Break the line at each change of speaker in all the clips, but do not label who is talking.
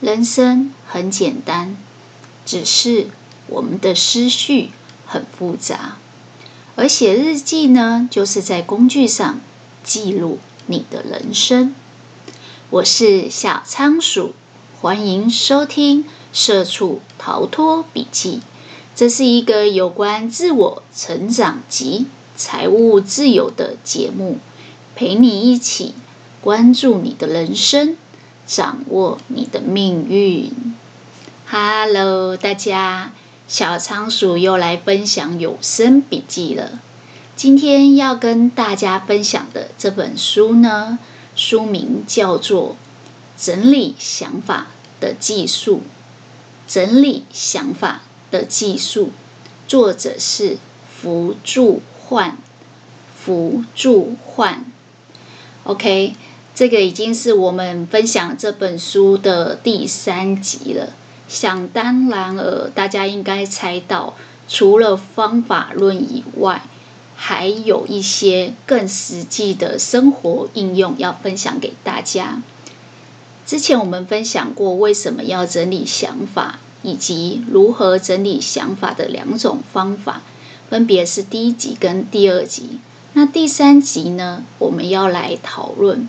人生很简单，只是我们的思绪很复杂。而写日记呢，就是在工具上记录你的人生。我是小仓鼠，欢迎收听《社畜逃脱笔记》。这是一个有关自我成长及财务自由的节目，陪你一起关注你的人生，掌握你的命运。Hello，大家，小仓鼠又来分享有声笔记了。今天要跟大家分享的这本书呢，书名叫做《整理想法的技术》。整理想法。的技术，作者是福住焕，福住焕。OK，这个已经是我们分享这本书的第三集了。想当然尔，大家应该猜到，除了方法论以外，还有一些更实际的生活应用要分享给大家。之前我们分享过，为什么要整理想法？以及如何整理想法的两种方法，分别是第一集跟第二集。那第三集呢？我们要来讨论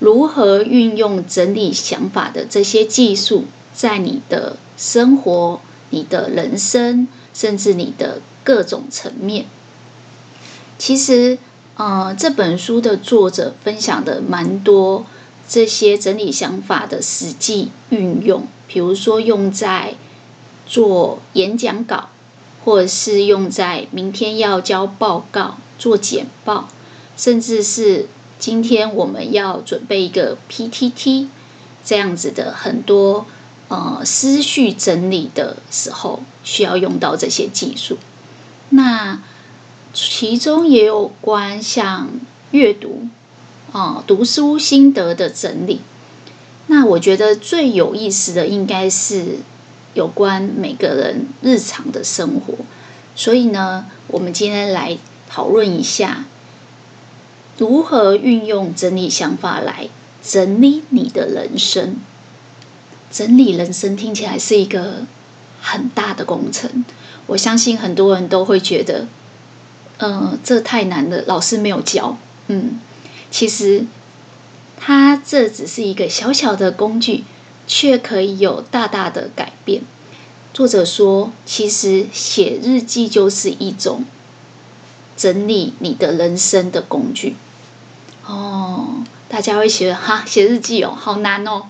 如何运用整理想法的这些技术，在你的生活、你的人生，甚至你的各种层面。其实，呃，这本书的作者分享的蛮多这些整理想法的实际运用。比如说，用在做演讲稿，或者是用在明天要交报告、做简报，甚至是今天我们要准备一个 PTT 这样子的很多呃思绪整理的时候，需要用到这些技术。那其中也有关像阅读啊、读书心得的整理。那我觉得最有意思的应该是有关每个人日常的生活，所以呢，我们今天来讨论一下如何运用整理想法来整理你的人生。整理人生听起来是一个很大的工程，我相信很多人都会觉得，嗯、这太难了，老师没有教。嗯，其实。它这只是一个小小的工具，却可以有大大的改变。作者说，其实写日记就是一种整理你的人生的工具。哦，大家会觉得哈，写日记哦，好难哦。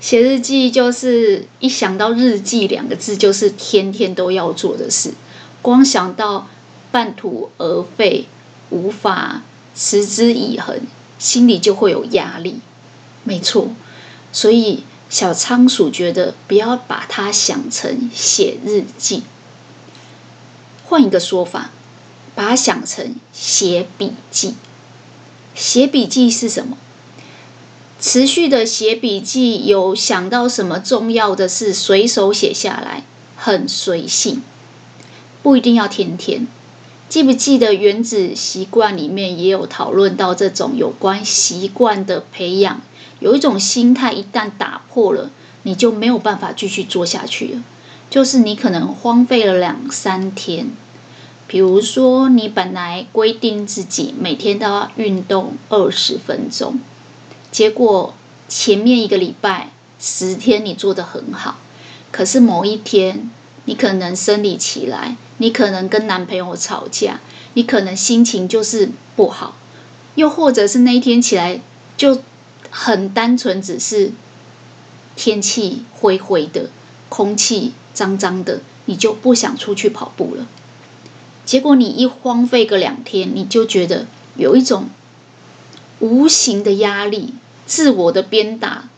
写日记就是一想到日记两个字，就是天天都要做的事。光想到半途而废，无法持之以恒。心里就会有压力，没错。所以小仓鼠觉得不要把它想成写日记，换一个说法，把它想成写笔记。写笔记是什么？持续的写笔记，有想到什么重要的事，随手写下来，很随性，不一定要天天。记不记得《原子习惯》里面也有讨论到这种有关习惯的培养？有一种心态一旦打破了，你就没有办法继续做下去了。就是你可能荒废了两三天，比如说你本来规定自己每天都要运动二十分钟，结果前面一个礼拜十天你做得很好，可是某一天。你可能生理起来，你可能跟男朋友吵架，你可能心情就是不好，又或者是那一天起来就很单纯，只是天气灰灰的，空气脏脏的，你就不想出去跑步了。结果你一荒废个两天，你就觉得有一种无形的压力，自我的鞭打。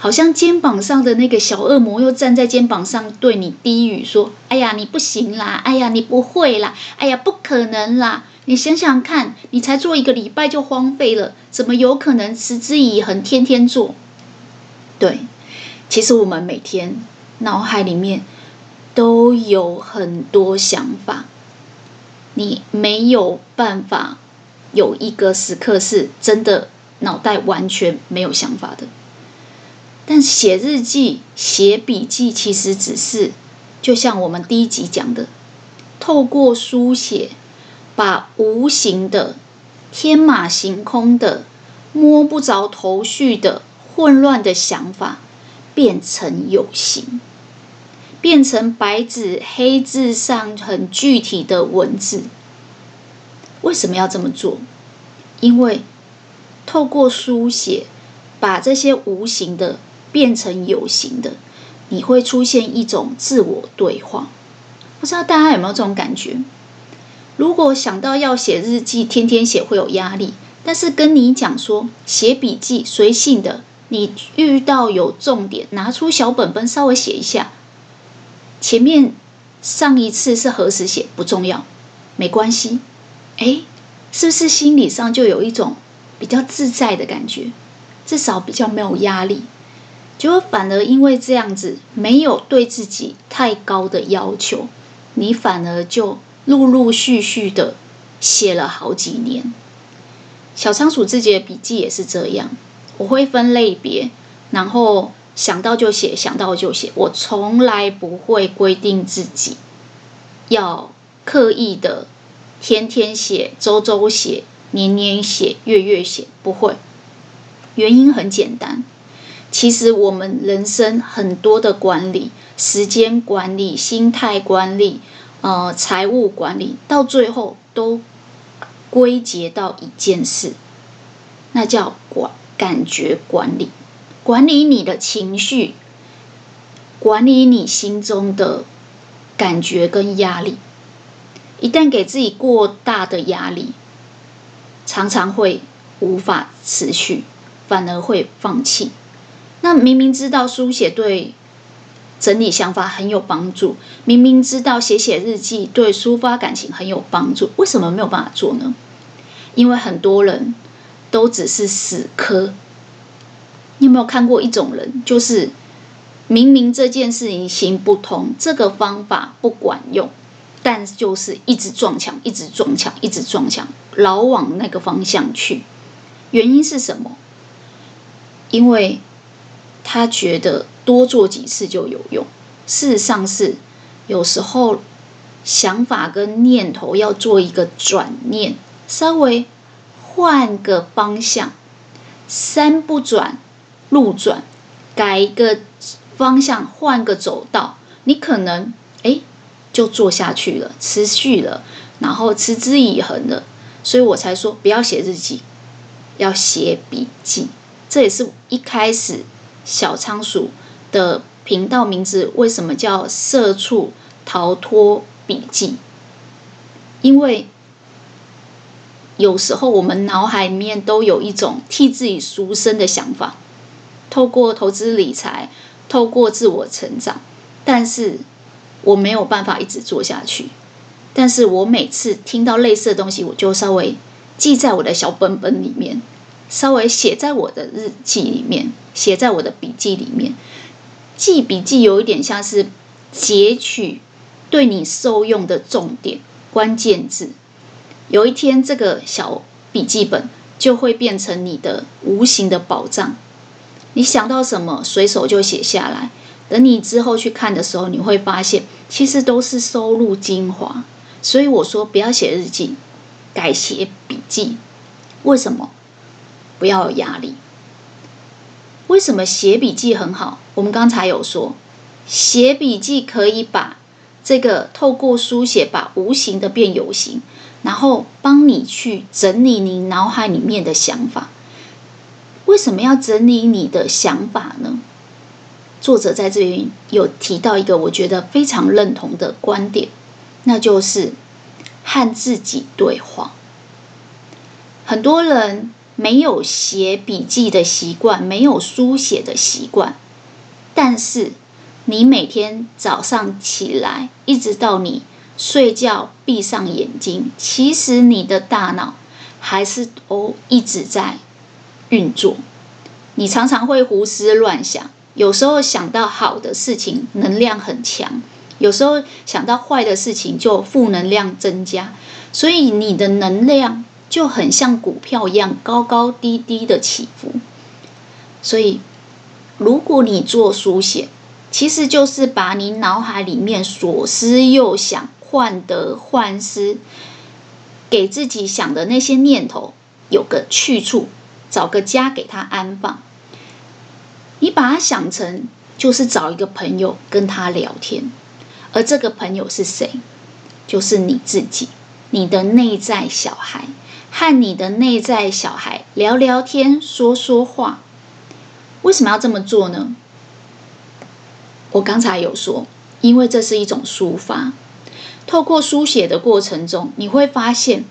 好像肩膀上的那个小恶魔又站在肩膀上对你低语说：“哎呀，你不行啦！哎呀，你不会啦！哎呀，不可能啦！你想想看，你才做一个礼拜就荒废了，怎么有可能持之以恒天天做？”对，其实我们每天脑海里面都有很多想法，你没有办法有一个时刻是真的脑袋完全没有想法的。但写日记、写笔记，其实只是就像我们第一集讲的，透过书写，把无形的、天马行空的、摸不着头绪的、混乱的想法，变成有形，变成白纸黑字上很具体的文字。为什么要这么做？因为透过书写，把这些无形的。变成有形的，你会出现一种自我对话。不知道大家有没有这种感觉？如果想到要写日记，天天写会有压力。但是跟你讲说写笔记随性的，你遇到有重点，拿出小本本稍微写一下。前面上一次是何时写不重要，没关系。诶，是不是心理上就有一种比较自在的感觉？至少比较没有压力。结果反而因为这样子，没有对自己太高的要求，你反而就陆陆续续的写了好几年。小仓鼠自己的笔记也是这样，我会分类别，然后想到就写，想到就写。我从来不会规定自己要刻意的天天写、周周写、年年写、月月写，不会。原因很简单。其实我们人生很多的管理，时间管理、心态管理、呃，财务管理，到最后都归结到一件事，那叫管感觉管理，管理你的情绪，管理你心中的感觉跟压力。一旦给自己过大的压力，常常会无法持续，反而会放弃。那明明知道书写对整理想法很有帮助，明明知道写写日记对抒发感情很有帮助，为什么没有办法做呢？因为很多人都只是死磕。你有没有看过一种人，就是明明这件事情行不通，这个方法不管用，但就是一直撞墙，一直撞墙，一直撞墙，老往那个方向去。原因是什么？因为。他觉得多做几次就有用，事实上是有时候想法跟念头要做一个转念，稍微换个方向，三不转路转，改一个方向，换个走道，你可能哎就做下去了，持续了，然后持之以恒了。所以我才说不要写日记，要写笔记。这也是一开始。小仓鼠的频道名字为什么叫“社畜逃脱笔记”？因为有时候我们脑海里面都有一种替自己赎身的想法，透过投资理财，透过自我成长，但是我没有办法一直做下去。但是我每次听到类似的东西，我就稍微记在我的小本本里面。稍微写在我的日记里面，写在我的笔记里面。记笔记有一点像是截取对你受用的重点、关键字。有一天，这个小笔记本就会变成你的无形的宝藏。你想到什么，随手就写下来。等你之后去看的时候，你会发现其实都是收入精华。所以我说，不要写日记，改写笔记。为什么？不要有压力。为什么写笔记很好？我们刚才有说，写笔记可以把这个透过书写把无形的变有形，然后帮你去整理你脑海里面的想法。为什么要整理你的想法呢？作者在这里有提到一个我觉得非常认同的观点，那就是和自己对话。很多人。没有写笔记的习惯，没有书写的习惯，但是你每天早上起来，一直到你睡觉闭上眼睛，其实你的大脑还是都一直在运作。你常常会胡思乱想，有时候想到好的事情，能量很强；有时候想到坏的事情，就负能量增加。所以你的能量。就很像股票一样高高低低的起伏，所以如果你做书写，其实就是把你脑海里面左思右想、患得患失，给自己想的那些念头有个去处，找个家给他安放。你把它想成就是找一个朋友跟他聊天，而这个朋友是谁？就是你自己，你的内在小孩，和你的内在小孩聊聊天、说说话。为什么要这么做呢？我刚才有说，因为这是一种抒发。透过书写的过程中，你会发现，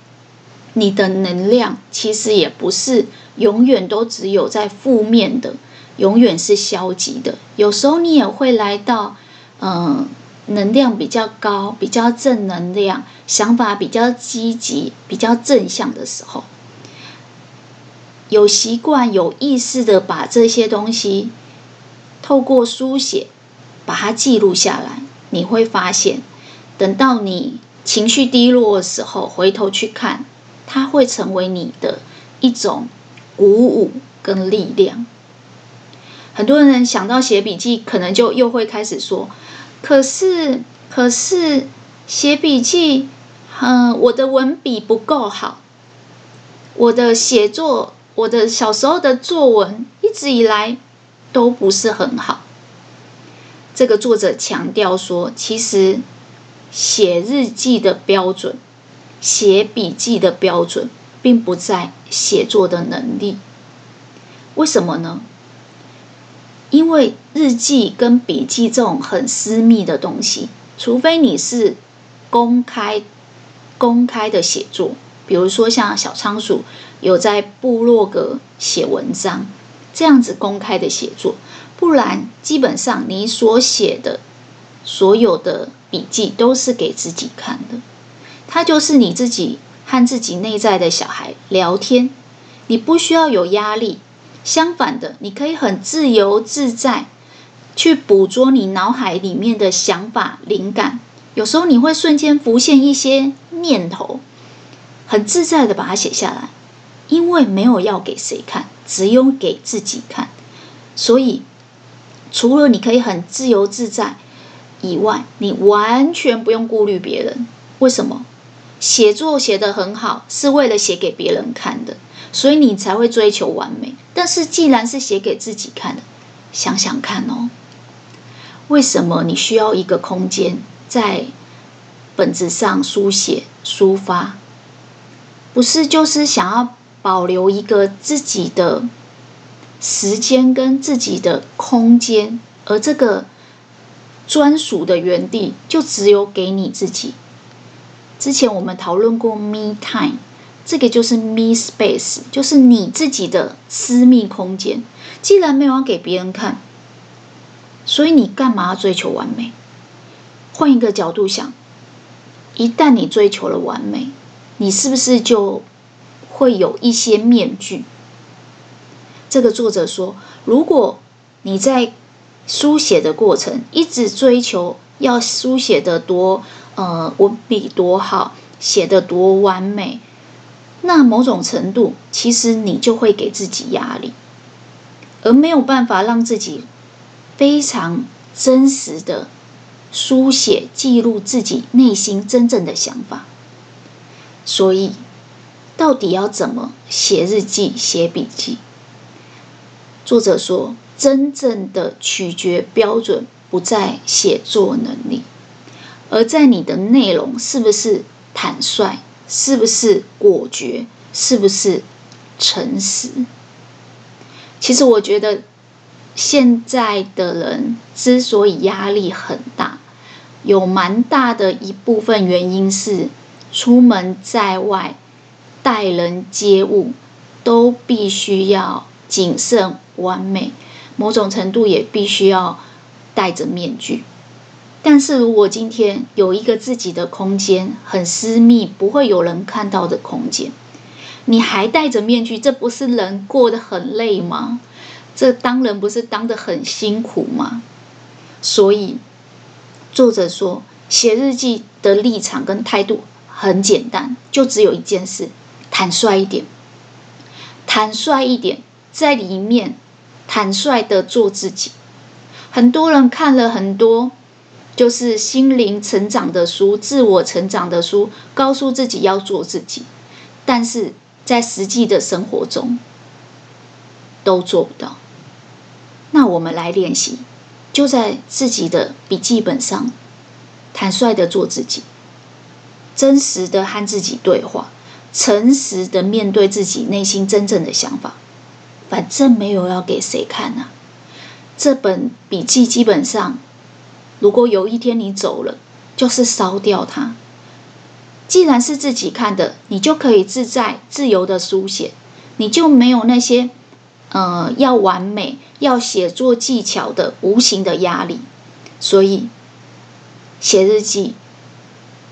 你的能量其实也不是永远都只有在负面的，永远是消极的。有时候你也会来到，嗯、能量比较高、比较正能量、想法比较积极、比较正向的时候，有习惯、有意识的把这些东西透过书写。把它记录下来，你会发现，等到你情绪低落的时候，回头去看，它会成为你的一种鼓舞跟力量。很多人想到写笔记，可能就又会开始说：“可是，可是写笔记，嗯，我的文笔不够好，我的写作，我的小时候的作文，一直以来都不是很好。”这个作者强调说，其实写日记的标准、写笔记的标准，并不在写作的能力。为什么呢？因为日记跟笔记这种很私密的东西，除非你是公开、公开的写作，比如说像小仓鼠有在部落格写文章，这样子公开的写作。不然，基本上你所写的所有的笔记都是给自己看的，它就是你自己和自己内在的小孩聊天，你不需要有压力，相反的，你可以很自由自在去捕捉你脑海里面的想法、灵感。有时候你会瞬间浮现一些念头，很自在的把它写下来，因为没有要给谁看，只有给自己看，所以。除了你可以很自由自在以外，你完全不用顾虑别人。为什么？写作写得很好，是为了写给别人看的，所以你才会追求完美。但是既然是写给自己看的，想想看哦，为什么你需要一个空间在本子上书写抒发？不是就是想要保留一个自己的？时间跟自己的空间，而这个专属的园地就只有给你自己。之前我们讨论过 me time，这个就是 me space，就是你自己的私密空间。既然没有要给别人看，所以你干嘛要追求完美？换一个角度想，一旦你追求了完美，你是不是就会有一些面具？这个作者说：“如果你在书写的过程一直追求要书写的多，呃，文笔多好，写的多完美，那某种程度其实你就会给自己压力，而没有办法让自己非常真实的书写记录自己内心真正的想法。所以，到底要怎么写日记、写笔记？”作者说：“真正的取决标准不在写作能力，而在你的内容是不是坦率，是不是果决，是不是诚实。”其实，我觉得现在的人之所以压力很大，有蛮大的一部分原因是出门在外待人接物都必须要谨慎。完美，某种程度也必须要戴着面具。但是如果今天有一个自己的空间，很私密，不会有人看到的空间，你还戴着面具，这不是人过得很累吗？这当人不是当得很辛苦吗？所以作者说，写日记的立场跟态度很简单，就只有一件事：坦率一点，坦率一点，在里面。坦率的做自己。很多人看了很多，就是心灵成长的书、自我成长的书，告诉自己要做自己，但是在实际的生活中都做不到。那我们来练习，就在自己的笔记本上，坦率的做自己，真实的和自己对话，诚实的面对自己内心真正的想法。反正没有要给谁看啊。这本笔记基本上，如果有一天你走了，就是烧掉它。既然是自己看的，你就可以自在、自由的书写，你就没有那些呃要完美、要写作技巧的无形的压力。所以，写日记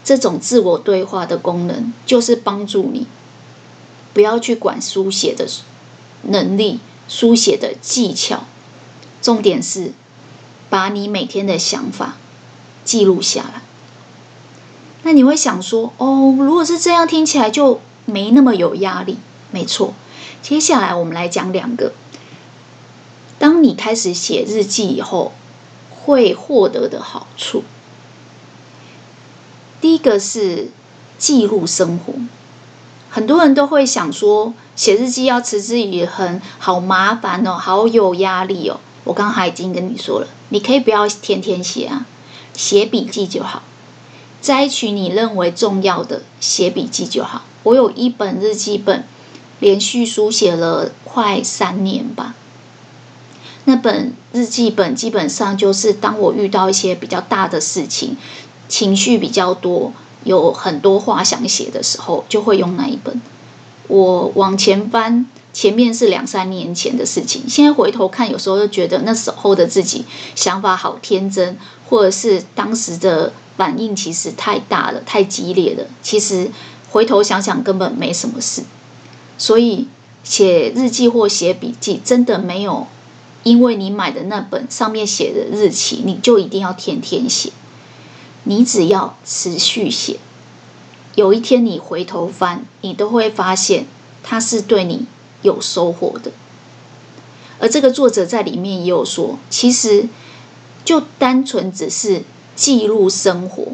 这种自我对话的功能，就是帮助你不要去管书写的能力、书写的技巧。重点是，把你每天的想法记录下来。那你会想说，哦，如果是这样，听起来就没那么有压力。没错，接下来我们来讲两个，当你开始写日记以后，会获得的好处。第一个是记录生活。很多人都会想说，写日记要持之以恒，好麻烦哦，好有压力哦。我刚才已经跟你说了，你可以不要天天写啊，写笔记就好，摘取你认为重要的写笔记就好。我有一本日记本，连续书写了快三年吧。那本日记本基本上就是当我遇到一些比较大的事情，情绪比较多，有很多话想写的时候，就会用那一本。我往前翻。前面是两三年前的事情，现在回头看，有时候就觉得那时候的自己想法好天真，或者是当时的反应其实太大了，太激烈了。其实回头想想，根本没什么事。所以写日记或写笔记，真的没有因为你买的那本上面写的日期，你就一定要天天写。你只要持续写，有一天你回头翻，你都会发现它是对你。有收获的，而这个作者在里面也有说，其实就单纯只是记录生活，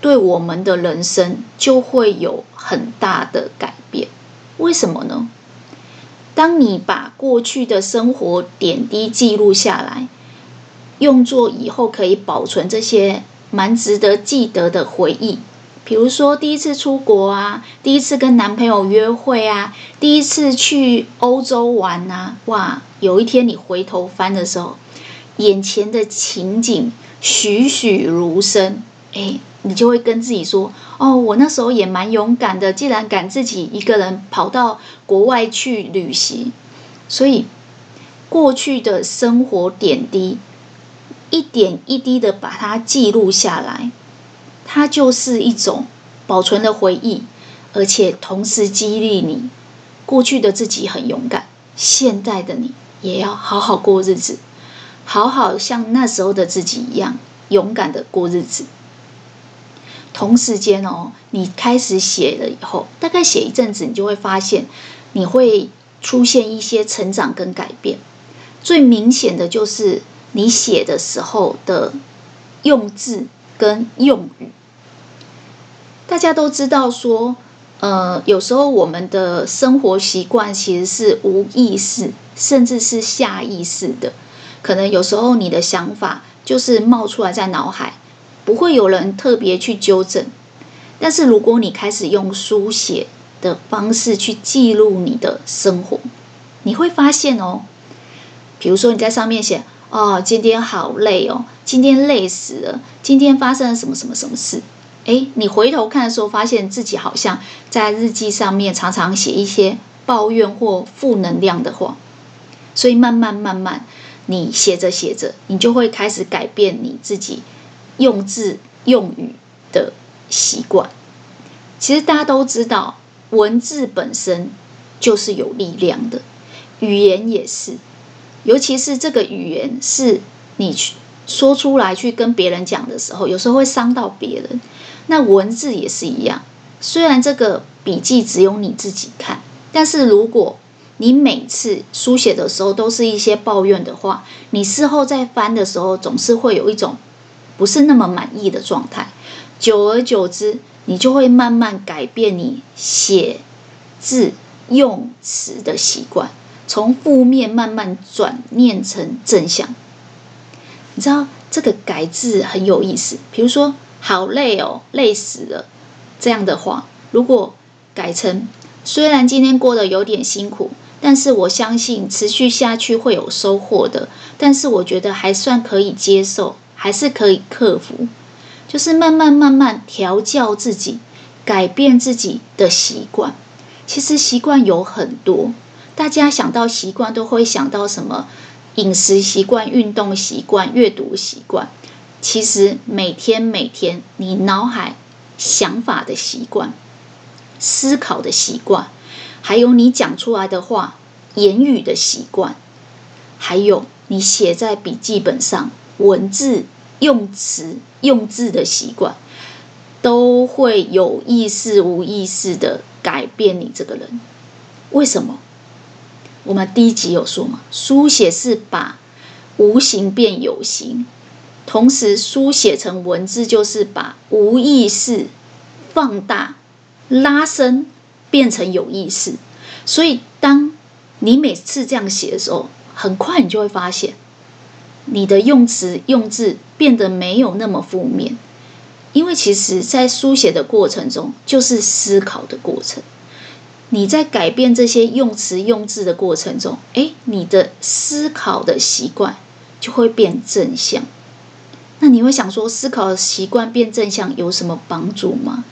对我们的人生就会有很大的改变。为什么呢？当你把过去的生活点滴记录下来，用作以后可以保存这些蛮值得记得的回忆。比如说第一次出国啊，第一次跟男朋友约会啊，第一次去欧洲玩啊，哇！有一天你回头翻的时候，眼前的情景栩栩如生，哎，你就会跟自己说：哦，我那时候也蛮勇敢的，既然敢自己一个人跑到国外去旅行。所以，过去的生活点滴，一点一滴的把它记录下来。它就是一种保存的回忆，而且同时激励你，过去的自己很勇敢，现在的你也要好好过日子，好好像那时候的自己一样勇敢的过日子。同时间哦，你开始写了以后，大概写一阵子，你就会发现你会出现一些成长跟改变。最明显的就是你写的时候的用字跟用语。大家都知道说，呃，有时候我们的生活习惯其实是无意识，甚至是下意识的。可能有时候你的想法就是冒出来在脑海，不会有人特别去纠正。但是如果你开始用书写的方式去记录你的生活，你会发现哦，比如说你在上面写，哦，今天好累哦，今天累死了，今天发生了什么什么什么事。诶，你回头看的时候，发现自己好像在日记上面常常写一些抱怨或负能量的话，所以慢慢慢慢，你写着写着，你就会开始改变你自己用字用语的习惯。其实大家都知道，文字本身就是有力量的，语言也是，尤其是这个语言是你去说出来去跟别人讲的时候，有时候会伤到别人。那文字也是一样，虽然这个笔记只有你自己看，但是如果你每次书写的时候都是一些抱怨的话，你事后再翻的时候，总是会有一种不是那么满意的状态。久而久之，你就会慢慢改变你写字用词的习惯，从负面慢慢转念成正向。你知道这个改字很有意思，比如说“好累哦，累死了”这样的话，如果改成“虽然今天过得有点辛苦”。但是我相信持续下去会有收获的。但是我觉得还算可以接受，还是可以克服。就是慢慢慢慢调教自己，改变自己的习惯。其实习惯有很多，大家想到习惯都会想到什么？饮食习惯、运动习惯、阅读习惯。其实每天每天，你脑海想法的习惯、思考的习惯。还有你讲出来的话、言语的习惯，还有你写在笔记本上文字、用词、用字的习惯，都会有意识、无意识的改变你这个人。为什么？我们第一集有说嘛，书写是把无形变有形，同时书写成文字就是把无意识放大、拉伸。变成有意识，所以当你每次这样写的时候，很快你就会发现，你的用词用字变得没有那么负面，因为其实，在书写的过程中，就是思考的过程。你在改变这些用词用字的过程中，诶，你的思考的习惯就会变正向。那你会想说，思考的习惯变正向有什么帮助吗？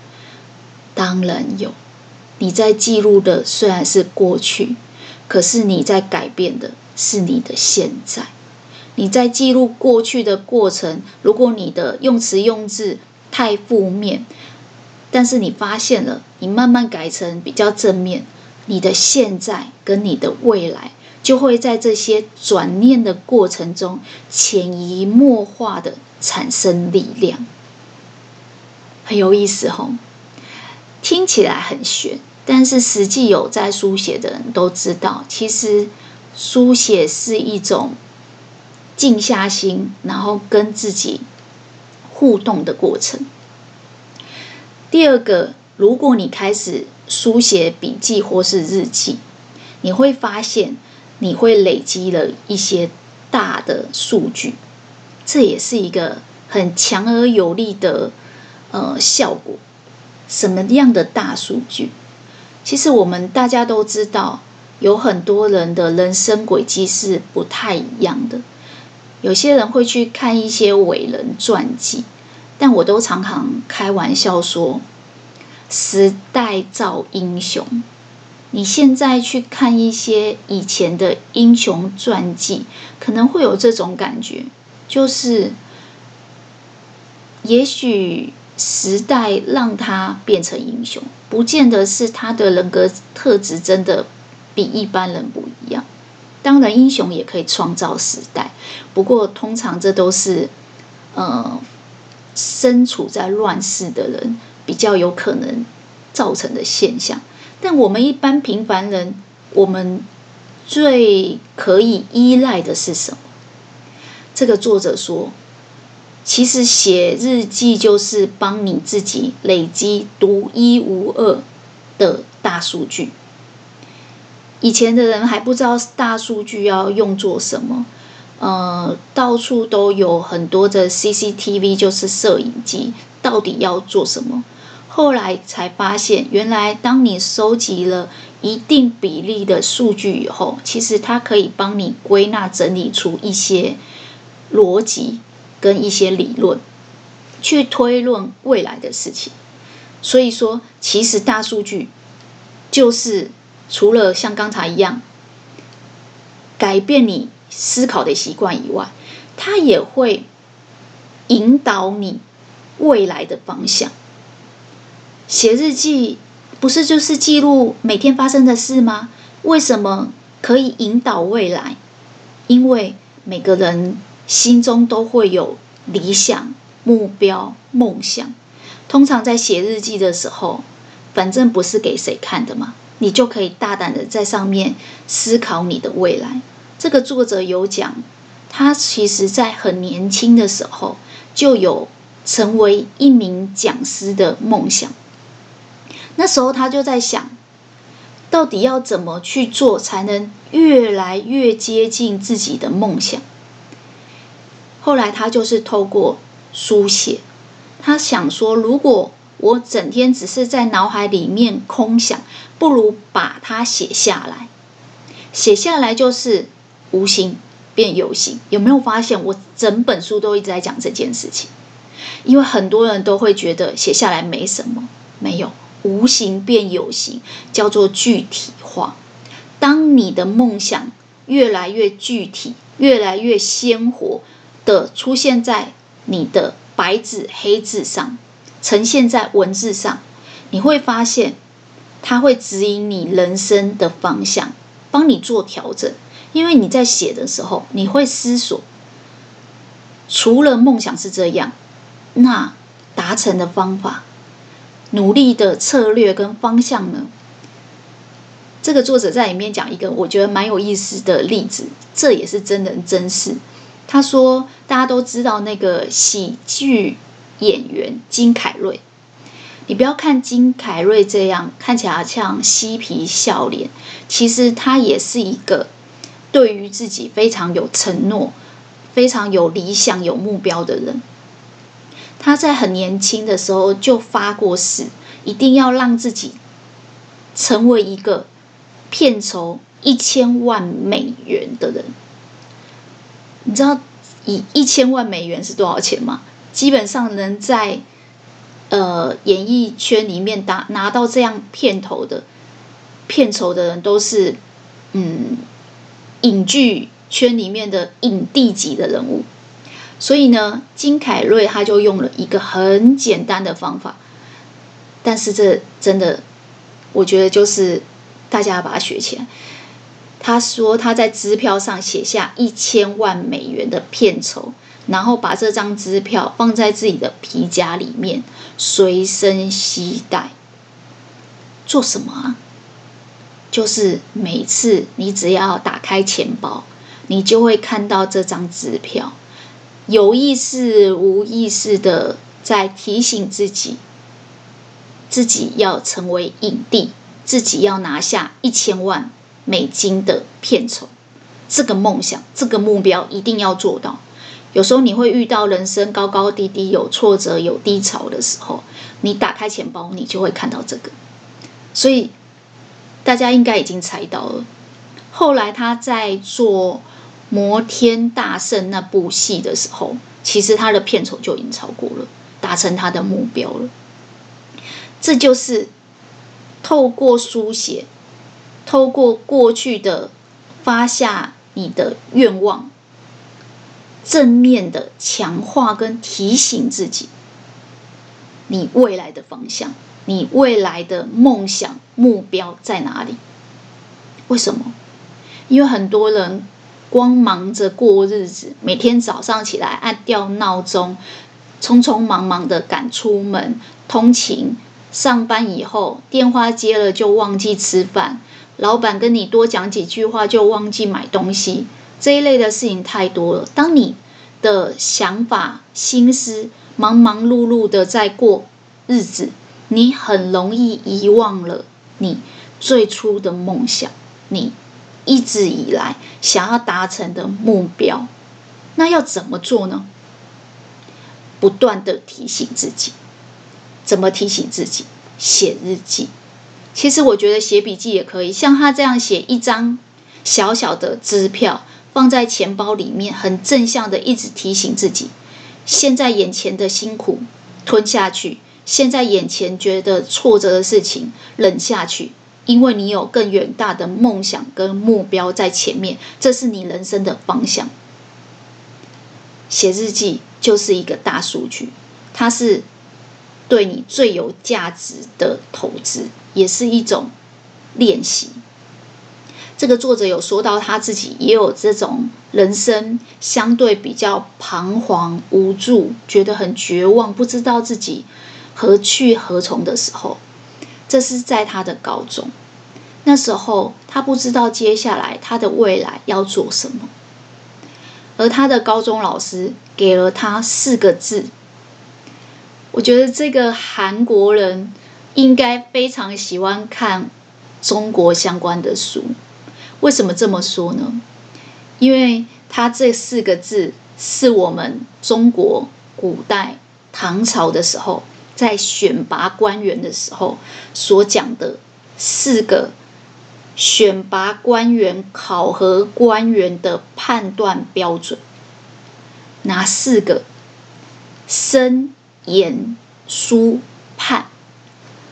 当然有。你在记录的虽然是过去，可是你在改变的是你的现在。你在记录过去的过程，如果你的用词用字太负面，但是你发现了，你慢慢改成比较正面，你的现在跟你的未来就会在这些转念的过程中潜移默化的产生力量，很有意思吼。听起来很玄，但是实际有在书写的人都知道，其实书写是一种静下心，然后跟自己互动的过程。第二个，如果你开始书写笔记或是日记，你会发现你会累积了一些大的数据，这也是一个很强而有力的呃效果。什么样的大数据？其实我们大家都知道，有很多人的人生轨迹是不太一样的。有些人会去看一些伟人传记，但我都常常开玩笑说：“时代造英雄。”你现在去看一些以前的英雄传记，可能会有这种感觉，就是也许。时代让他变成英雄，不见得是他的人格特质真的比一般人不一样。当然，英雄也可以创造时代，不过通常这都是呃身处在乱世的人比较有可能造成的现象。但我们一般平凡人，我们最可以依赖的是什么？这个作者说。其实写日记就是帮你自己累积独一无二的大数据。以前的人还不知道大数据要用作什么，呃，到处都有很多的 CCTV，就是摄影机，到底要做什么？后来才发现，原来当你收集了一定比例的数据以后，其实它可以帮你归纳整理出一些逻辑。跟一些理论去推论未来的事情，所以说，其实大数据就是除了像刚才一样改变你思考的习惯以外，它也会引导你未来的方向。写日记不是就是记录每天发生的事吗？为什么可以引导未来？因为每个人。心中都会有理想、目标、梦想。通常在写日记的时候，反正不是给谁看的嘛，你就可以大胆的在上面思考你的未来。这个作者有讲，他其实在很年轻的时候就有成为一名讲师的梦想。那时候他就在想，到底要怎么去做才能越来越接近自己的梦想？后来他就是透过书写，他想说，如果我整天只是在脑海里面空想，不如把它写下来。写下来就是无形变有形。有没有发现，我整本书都一直在讲这件事情？因为很多人都会觉得写下来没什么，没有。无形变有形，叫做具体化。当你的梦想越来越具体、越来越鲜活的出现在你的白纸黑字上，呈现在文字上，你会发现它会指引你人生的方向，帮你做调整。因为你在写的时候，你会思索，除了梦想是这样，那达成的方法。努力的策略跟方向呢？这个作者在里面讲一个我觉得蛮有意思的例子，这也是真人真事。他说，大家都知道那个喜剧演员金凯瑞，你不要看金凯瑞这样看起来像嬉皮笑脸，其实他也是一个对于自己非常有承诺、非常有理想、有目标的人。他在很年轻的时候就发过誓，一定要让自己成为一个片酬一千万美元的人。你知道以一千万美元是多少钱吗？基本上能在呃演艺圈里面拿拿到这样片头的片酬的人，都是嗯影剧圈里面的影帝级的人物。所以呢，金凯瑞他就用了一个很简单的方法，但是这真的，我觉得就是大家要把它学起来。他说他在支票上写下一千万美元的片酬，然后把这张支票放在自己的皮夹里面，随身携带。做什么啊？就是每次你只要打开钱包，你就会看到这张支票。有意识、无意识的在提醒自己，自己要成为影帝，自己要拿下一千万美金的片酬，这个梦想、这个目标一定要做到。有时候你会遇到人生高高低低、有挫折、有低潮的时候，你打开钱包，你就会看到这个。所以大家应该已经猜到了。后来他在做。摩天大圣那部戏的时候，其实他的片酬就已经超过了，达成他的目标了。这就是透过书写，透过过去的发下你的愿望，正面的强化跟提醒自己，你未来的方向，你未来的梦想目标在哪里？为什么？因为很多人。光忙着过日子，每天早上起来按掉闹钟，匆匆忙忙的赶出门通勤，上班以后电话接了就忘记吃饭，老板跟你多讲几句话就忘记买东西，这一类的事情太多了。当你的想法、心思忙忙碌碌的在过日子，你很容易遗忘了你最初的梦想，你。一直以来想要达成的目标，那要怎么做呢？不断的提醒自己，怎么提醒自己？写日记。其实我觉得写笔记也可以，像他这样写一张小小的支票，放在钱包里面，很正向的一直提醒自己：现在眼前的辛苦吞下去，现在眼前觉得挫折的事情忍下去。因为你有更远大的梦想跟目标在前面，这是你人生的方向。写日记就是一个大数据，它是对你最有价值的投资，也是一种练习。这个作者有说到他自己也有这种人生相对比较彷徨无助，觉得很绝望，不知道自己何去何从的时候。这是在他的高中，那时候他不知道接下来他的未来要做什么，而他的高中老师给了他四个字。我觉得这个韩国人应该非常喜欢看中国相关的书。为什么这么说呢？因为他这四个字是我们中国古代唐朝的时候在选拔官员的时候所讲的四个选拔官员、考核官员的判断标准。哪四个？身。言、书、判。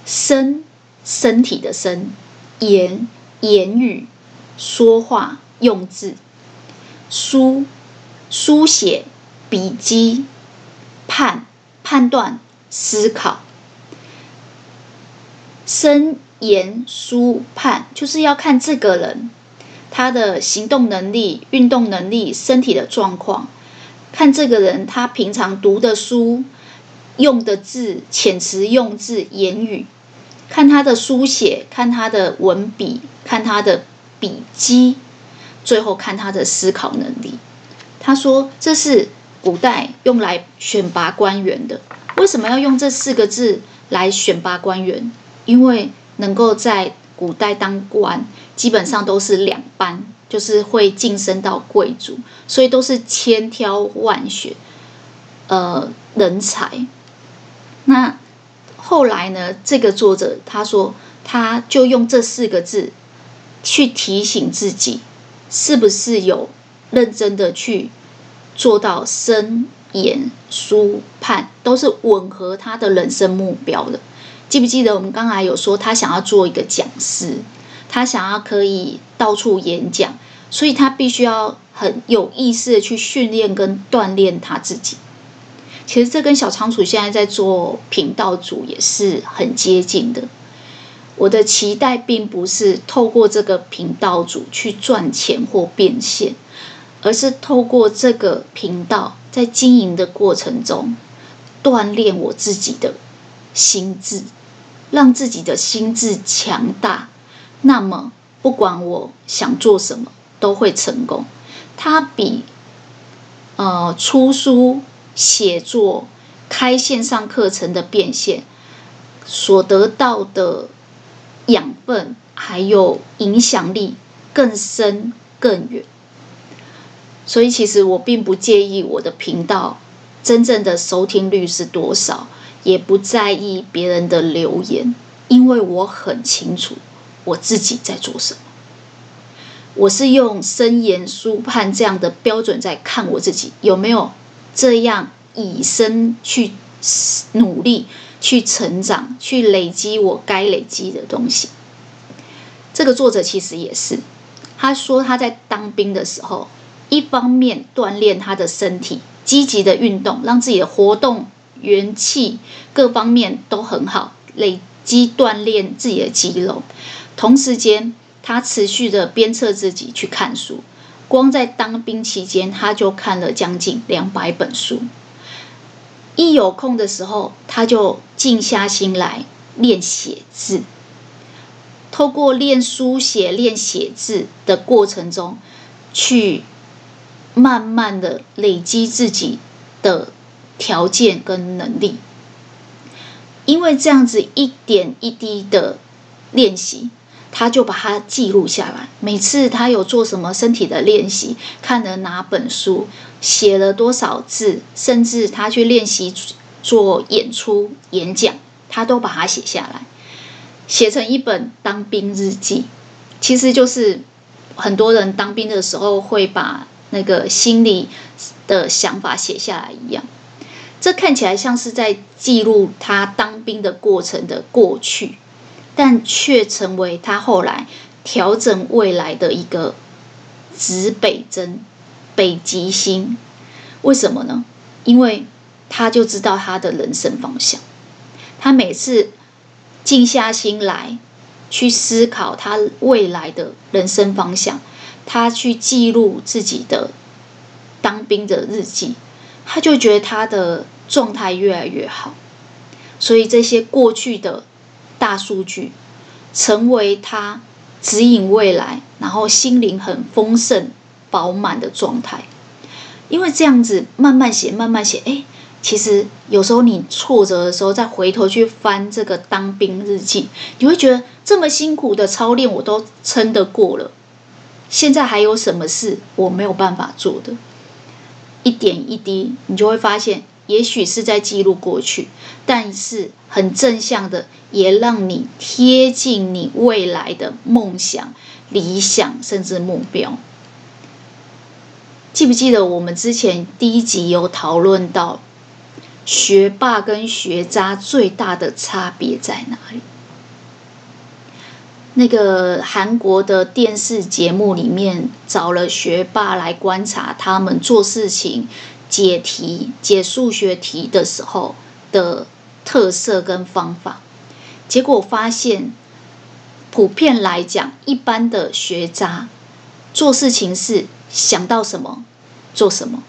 身，身体的身；言，言语，说话用字；书，书写笔记；判，判断思考。深、言、书、判，就是要看这个人他的行动能力、运动能力、身体的状况，看这个人他平常读的书。用的字、遣词用字、言语，看他的书写，看他的文笔，看他的笔迹，最后看他的思考能力。他说：“这是古代用来选拔官员的。为什么要用这四个字来选拔官员？因为能够在古代当官，基本上都是两班，就是会晋升到贵族，所以都是千挑万选，呃，人才。”那后来呢？这个作者他说，他就用这四个字去提醒自己，是不是有认真的去做到身、演、书、判，都是吻合他的人生目标的。记不记得我们刚才有说，他想要做一个讲师，他想要可以到处演讲，所以他必须要很有意识的去训练跟锻炼他自己。其实这跟小仓鼠现在在做频道主也是很接近的。我的期待并不是透过这个频道主去赚钱或变现，而是透过这个频道在经营的过程中，锻炼我自己的心智，让自己的心智强大。那么，不管我想做什么，都会成功。它比呃出书。写作、开线上课程的变现，所得到的养分还有影响力更深更远。所以，其实我并不介意我的频道真正的收听率是多少，也不在意别人的留言，因为我很清楚我自己在做什么。我是用身言书判这样的标准在看我自己有没有。这样以身去努力、去成长、去累积我该累积的东西。这个作者其实也是，他说他在当兵的时候，一方面锻炼他的身体，积极的运动，让自己的活动元气各方面都很好，累积锻炼自己的肌肉。同时间，他持续的鞭策自己去看书。光在当兵期间，他就看了将近两百本书。一有空的时候，他就静下心来练写字。透过练书写、练写字的过程中，去慢慢的累积自己的条件跟能力。因为这样子一点一滴的练习。他就把它记录下来。每次他有做什么身体的练习，看了哪本书，写了多少字，甚至他去练习做演出、演讲，他都把它写下来，写成一本当兵日记。其实就是很多人当兵的时候会把那个心里的想法写下来一样。这看起来像是在记录他当兵的过程的过去。但却成为他后来调整未来的一个指北针、北极星。为什么呢？因为他就知道他的人生方向。他每次静下心来去思考他未来的人生方向，他去记录自己的当兵的日记，他就觉得他的状态越来越好。所以这些过去的。大数据成为他指引未来，然后心灵很丰盛、饱满的状态。因为这样子慢慢写，慢慢写，哎，其实有时候你挫折的时候，再回头去翻这个当兵日记，你会觉得这么辛苦的操练我都撑得过了。现在还有什么事我没有办法做的？一点一滴，你就会发现，也许是在记录过去，但是很正向的，也让你贴近你未来的梦想、理想，甚至目标。记不记得我们之前第一集有讨论到，学霸跟学渣最大的差别在哪里？那个韩国的电视节目里面找了学霸来观察他们做事情、解题、解数学题的时候的特色跟方法，结果发现，普遍来讲，一般的学渣做事情是想到什么做什么，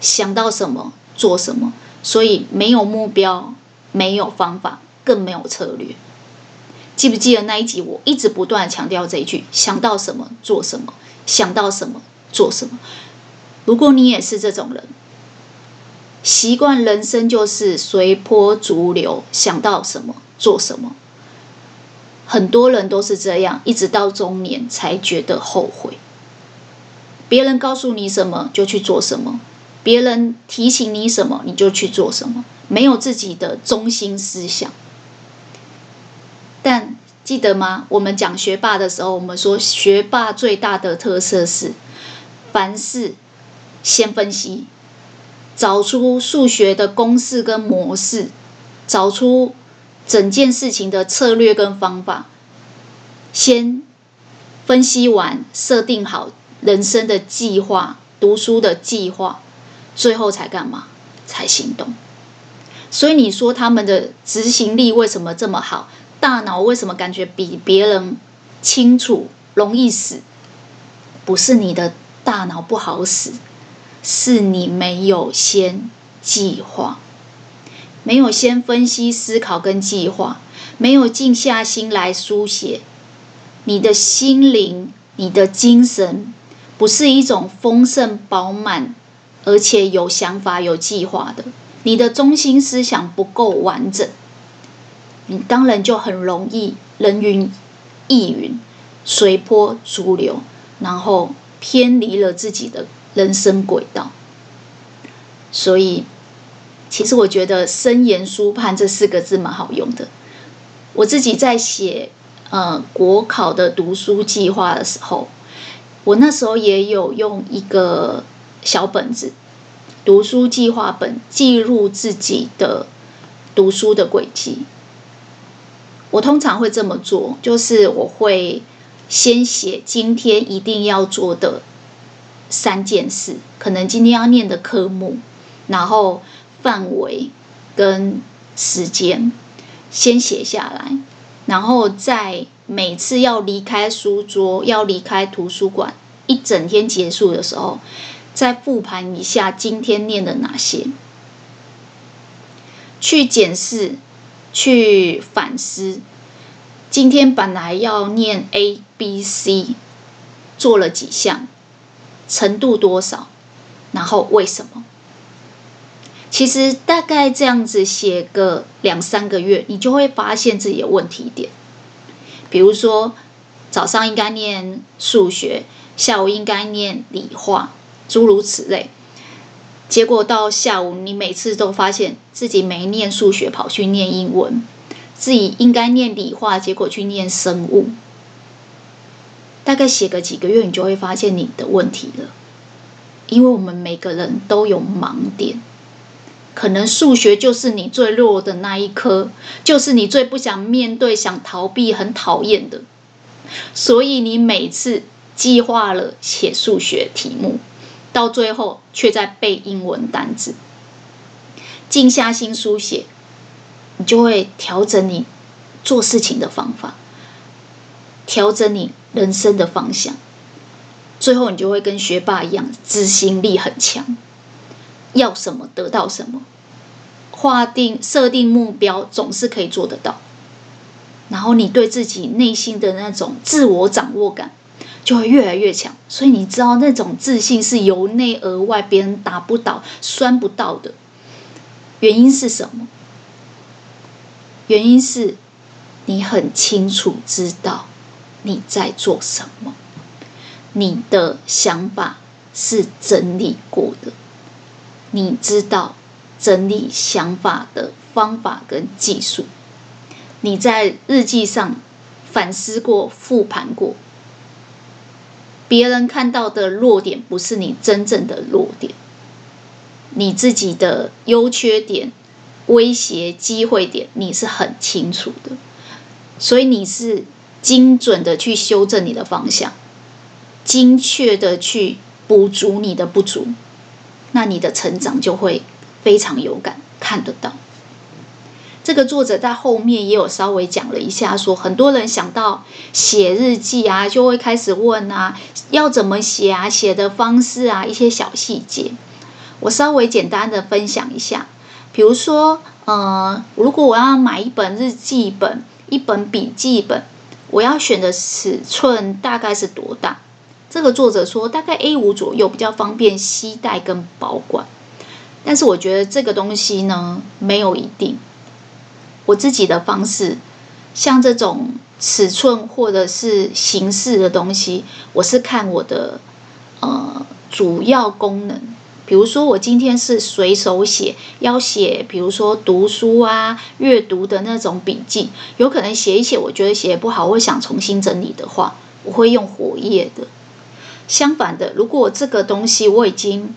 想到什么做什么，所以没有目标，没有方法，更没有策略。记不记得那一集？我一直不断强调这一句：想到什么做什么，想到什么做什么。如果你也是这种人，习惯人生就是随波逐流，想到什么做什么。很多人都是这样，一直到中年才觉得后悔。别人告诉你什么就去做什么，别人提醒你什么你就去做什么，没有自己的中心思想。但记得吗？我们讲学霸的时候，我们说学霸最大的特色是，凡事先分析，找出数学的公式跟模式，找出整件事情的策略跟方法，先分析完，设定好人生的计划、读书的计划，最后才干嘛？才行动。所以你说他们的执行力为什么这么好？大脑为什么感觉比别人清楚、容易死？不是你的大脑不好使，是你没有先计划，没有先分析、思考跟计划，没有静下心来书写。你的心灵、你的精神，不是一种丰盛、饱满，而且有想法、有计划的。你的中心思想不够完整。你当然就很容易人云亦云，随波逐流，然后偏离了自己的人生轨道。所以，其实我觉得“深言书判”这四个字蛮好用的。我自己在写呃国考的读书计划的时候，我那时候也有用一个小本子读书计划本记录自己的读书的轨迹。我通常会这么做，就是我会先写今天一定要做的三件事，可能今天要念的科目，然后范围跟时间先写下来，然后在每次要离开书桌、要离开图书馆一整天结束的时候，再复盘一下今天念的哪些，去检视。去反思，今天本来要念 A、B、C，做了几项，程度多少，然后为什么？其实大概这样子写个两三个月，你就会发现自己的问题点。比如说，早上应该念数学，下午应该念理化，诸如此类。结果到下午，你每次都发现自己没念数学，跑去念英文；自己应该念理化，结果去念生物。大概写个几个月，你就会发现你的问题了。因为我们每个人都有盲点，可能数学就是你最弱的那一科，就是你最不想面对、想逃避、很讨厌的。所以你每次计划了写数学题目。到最后却在背英文单词，静下心书写，你就会调整你做事情的方法，调整你人生的方向。最后，你就会跟学霸一样，执行力很强，要什么得到什么，划定设定目标总是可以做得到。然后你对自己内心的那种自我掌握感就会越来越强。所以你知道那种自信是由内而外，别人打不倒、酸不到的。原因是什么？原因是你很清楚知道你在做什么，你的想法是整理过的，你知道整理想法的方法跟技术。你在日记上反思过、复盘过，别人看到的弱点不是你真正的弱点，你自己的优缺点、威胁、机会点，你是很清楚的，所以你是精准的去修正你的方向，精确的去补足你的不足，那你的成长就会非常有感，看得到。这个作者在后面也有稍微讲了一下说，很多人想到写日记啊，就会开始问啊，要怎么写啊，写的方式啊，一些小细节。我稍微简单的分享一下，比如说，呃，如果我要买一本日记本，一本笔记本，我要选的尺寸大概是多大？这个作者说大概 A 五左右，比较方便携带跟保管。但是我觉得这个东西呢，没有一定。我自己的方式，像这种尺寸或者是形式的东西，我是看我的呃主要功能。比如说，我今天是随手写，要写，比如说读书啊、阅读的那种笔记，有可能写一写，我觉得写不好，我想重新整理的话，我会用活页的。相反的，如果这个东西我已经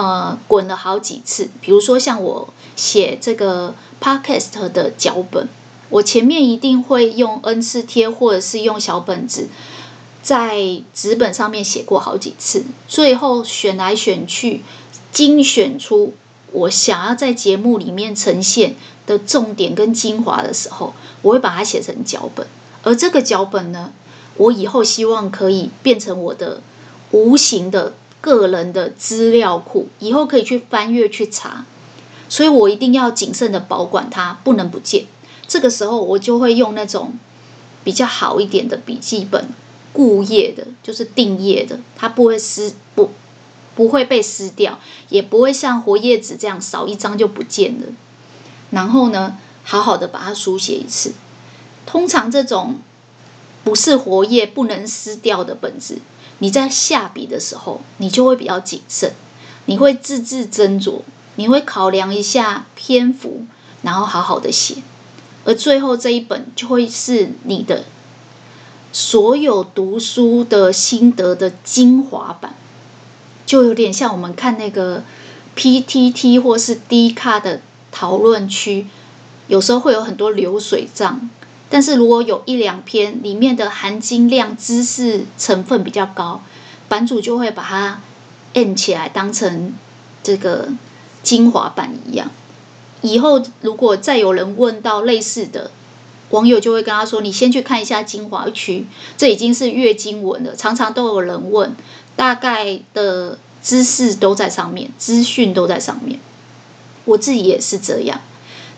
呃滚了好几次，比如说像我写这个。Podcast 的脚本，我前面一定会用 N 次贴，或者是用小本子，在纸本上面写过好几次，最后选来选去，精选出我想要在节目里面呈现的重点跟精华的时候，我会把它写成脚本。而这个脚本呢，我以后希望可以变成我的无形的个人的资料库，以后可以去翻阅去查。所以我一定要谨慎的保管它，不能不见。这个时候我就会用那种比较好一点的笔记本，固页的，就是定页的，它不会撕，不不会被撕掉，也不会像活页纸这样少一张就不见了。然后呢，好好的把它书写一次。通常这种不是活页不能撕掉的本子，你在下笔的时候，你就会比较谨慎，你会字字斟酌。你会考量一下篇幅，然后好好的写，而最后这一本就会是你的所有读书的心得的精华版，就有点像我们看那个 PTT 或是 D 卡的讨论区，有时候会有很多流水账，但是如果有一两篇里面的含金量、知识成分比较高，版主就会把它按起来当成这个。精华版一样，以后如果再有人问到类似的，网友就会跟他说：“你先去看一下精华区，这已经是月经文了。”常常都有人问，大概的知识都在上面，资讯都在上面。我自己也是这样，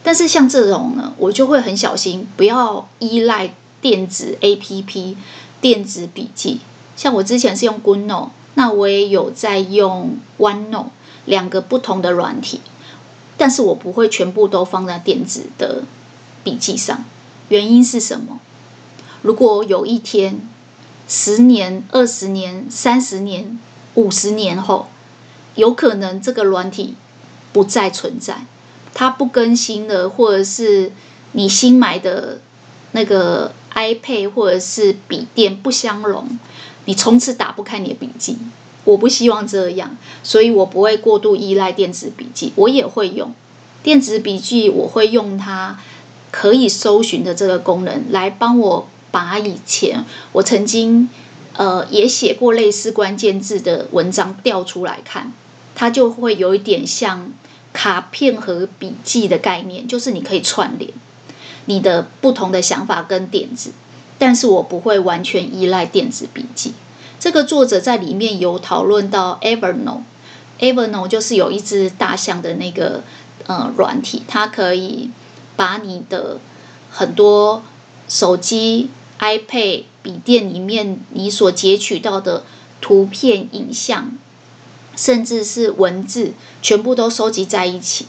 但是像这种呢，我就会很小心，不要依赖电子 APP、电子笔记。像我之前是用 GoodNote，那我也有在用 OneNote。两个不同的软体，但是我不会全部都放在电子的笔记上。原因是什么？如果有一天，十年、二十年、三十年、五十年后，有可能这个软体不再存在，它不更新了，或者是你新买的那个 iPad 或者是笔电不相容，你从此打不开你的笔记。我不希望这样，所以我不会过度依赖电子笔记。我也会用电子笔记，我会用它可以搜寻的这个功能来帮我把以前我曾经呃也写过类似关键字的文章调出来看，它就会有一点像卡片和笔记的概念，就是你可以串联你的不同的想法跟点子，但是我不会完全依赖电子笔记。这个作者在里面有讨论到 Evernote，Evernote 就是有一只大象的那个呃软体，它可以把你的很多手机、iPad、笔电里面你所截取到的图片、影像，甚至是文字，全部都收集在一起。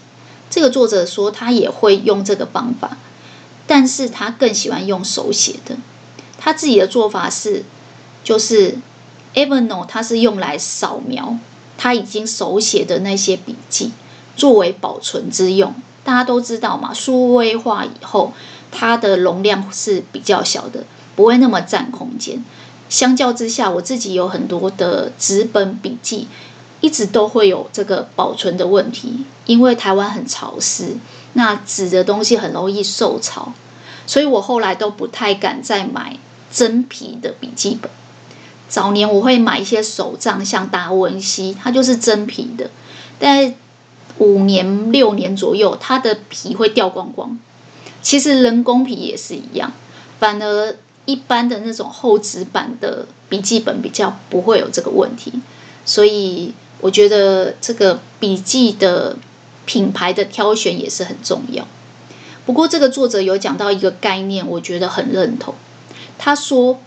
这个作者说他也会用这个方法，但是他更喜欢用手写的。他自己的做法是，就是 Evernote，它是用来扫描他已经手写的那些笔记，作为保存之用。大家都知道嘛，数位化以后，它的容量是比较小的，不会那么占空间。相较之下，我自己有很多的纸本笔记。一直都会有这个保存的问题，因为台湾很潮湿，那纸的东西很容易受潮，所以我后来都不太敢再买真皮的笔记本。早年我会买一些手账，像达文西，它就是真皮的，但五年六年左右，它的皮会掉光光。其实人工皮也是一样，反而一般的那种厚纸板的笔记本比较不会有这个问题，所以。我觉得这个笔记的品牌的挑选也是很重要。不过，这个作者有讲到一个概念，我觉得很认同。他说，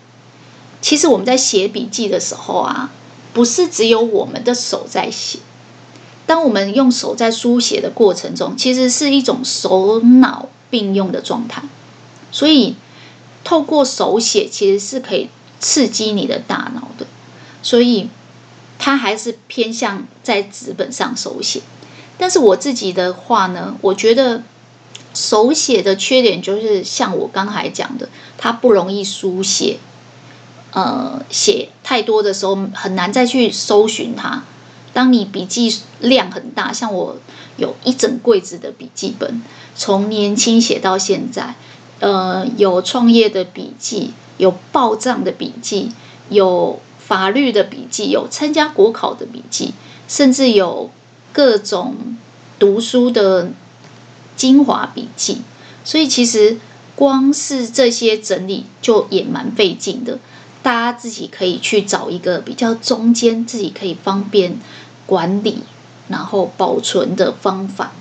其实我们在写笔记的时候啊，不是只有我们的手在写。当我们用手在书写的过程中，其实是一种手脑并用的状态。所以，透过手写其实是可以刺激你的大脑的。所以。他还是偏向在纸本上手写，但是我自己的话呢，我觉得手写的缺点就是像我刚才讲的，它不容易书写，呃，写太多的时候很难再去搜寻它。当你笔记量很大，像我有一整柜子的笔记本，从年轻写到现在，呃，有创业的笔记，有报账的笔记，有。法律的笔记，有参加国考的笔记，甚至有各种读书的精华笔记。所以其实光是这些整理就也蛮费劲的。大家自己可以去找一个比较中间，自己可以方便管理，然后保存的方法。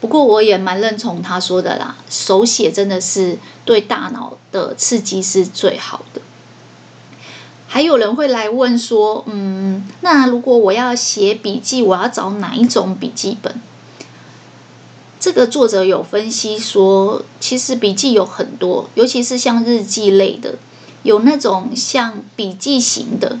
不过我也蛮认同他说的啦，手写真的是对大脑的刺激是最好的。还有人会来问说，嗯，那如果我要写笔记，我要找哪一种笔记本？这个作者有分析说，其实笔记有很多，尤其是像日记类的，有那种像笔记型的，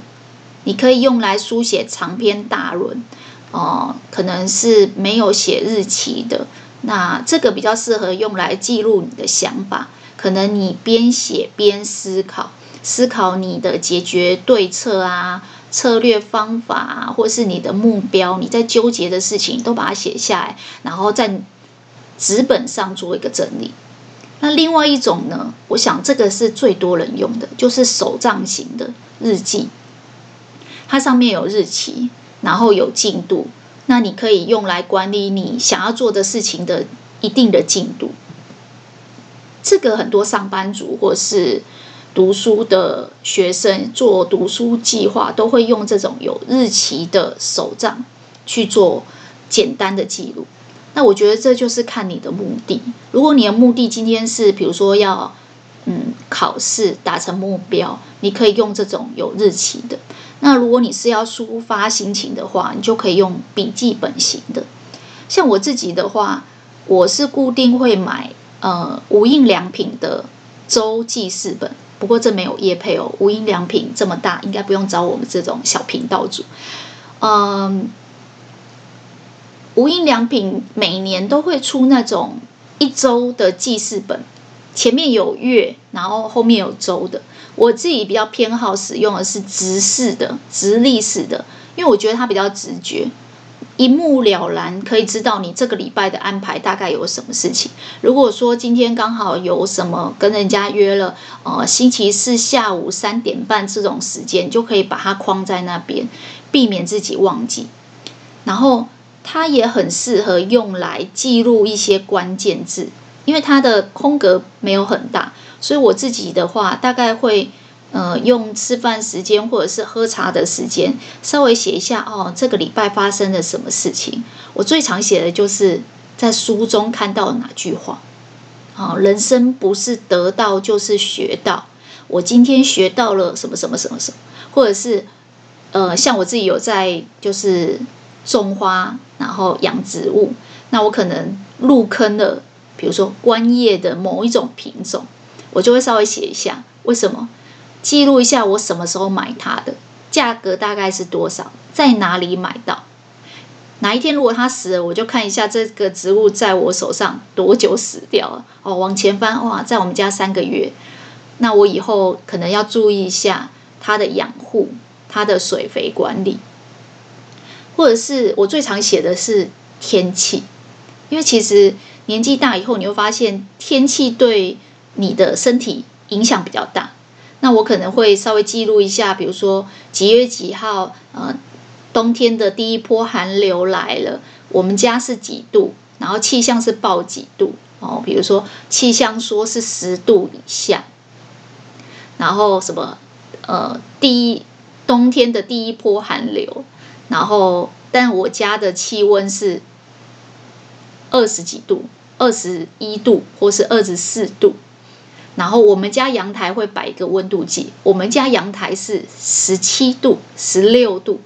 你可以用来书写长篇大论，哦、可能是没有写日期的，那这个比较适合用来记录你的想法，可能你边写边思考。思考你的解决对策啊、策略方法啊，或是你的目标，你在纠结的事情都把它写下来，然后在纸本上做一个整理。那另外一种呢，我想这个是最多人用的，就是手账型的日记。它上面有日期，然后有进度，那你可以用来管理你想要做的事情的一定的进度。这个很多上班族或是读书的学生做读书计划，都会用这种有日期的手账去做简单的记录。那我觉得这就是看你的目的。如果你的目的今天是，比如说要嗯考试达成目标，你可以用这种有日期的。那如果你是要抒发心情的话，你就可以用笔记本型的。像我自己的话，我是固定会买呃无印良品的周记事本。不过这没有业配哦，无印良品这么大，应该不用找我们这种小频道主。嗯，无印良品每年都会出那种一周的记事本，前面有月，然后后面有周的。我自己比较偏好使用的是直式的、直立式的，因为我觉得它比较直觉。一目了然，可以知道你这个礼拜的安排大概有什么事情。如果说今天刚好有什么跟人家约了，呃，星期四下午三点半这种时间，就可以把它框在那边，避免自己忘记。然后它也很适合用来记录一些关键字，因为它的空格没有很大，所以我自己的话大概会。呃，用吃饭时间或者是喝茶的时间，稍微写一下哦，这个礼拜发生了什么事情。我最常写的就是在书中看到哪句话。啊，人生不是得到就是学到。我今天学到了什么什么什么什么，或者是呃，像我自己有在就是种花，然后养植物，那我可能入坑了，比如说观叶的某一种品种，我就会稍微写一下为什么，记录一下我什么时候买它的，价格大概是多少，在哪里买到。哪一天如果它死了，我就看一下这个植物在我手上多久死掉了。哦，往前翻，哇，在我们家三个月。那我以后可能要注意一下它的养护、它的水肥管理，或者是我最常写的是天气，因为其实年纪大以后，你会发现天气对你的身体影响比较大。那我可能会稍微记录一下，比如说几月几号，呃。冬天的第一波寒流来了，我们家是几度？然后气象是报几度？哦，比如说气象说是十度以下，然后什么？呃，第一冬天的第一波寒流，然后但我家的气温是二十几度，二十一度或是二十四度，然后我们家阳台会摆一个温度计，我们家阳台是十七度、十六度。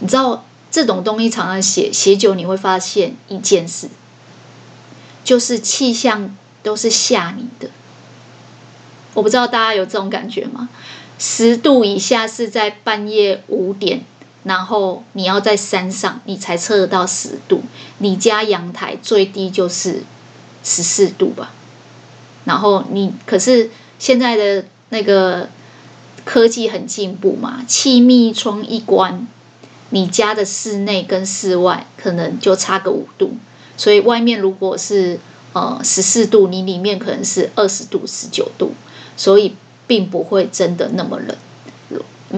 你知道这种东西常常写写久，你会发现一件事，就是气象都是吓你的。我不知道大家有这种感觉吗？十度以下是在半夜五点，然后你要在山上，你才测得到十度。你家阳台最低就是十四度吧？然后你可是现在的那个科技很进步嘛，气密窗一关。你家的室内跟室外可能就差个五度，所以外面如果是呃十四度，你里面可能是二十度、十九度，所以并不会真的那么冷。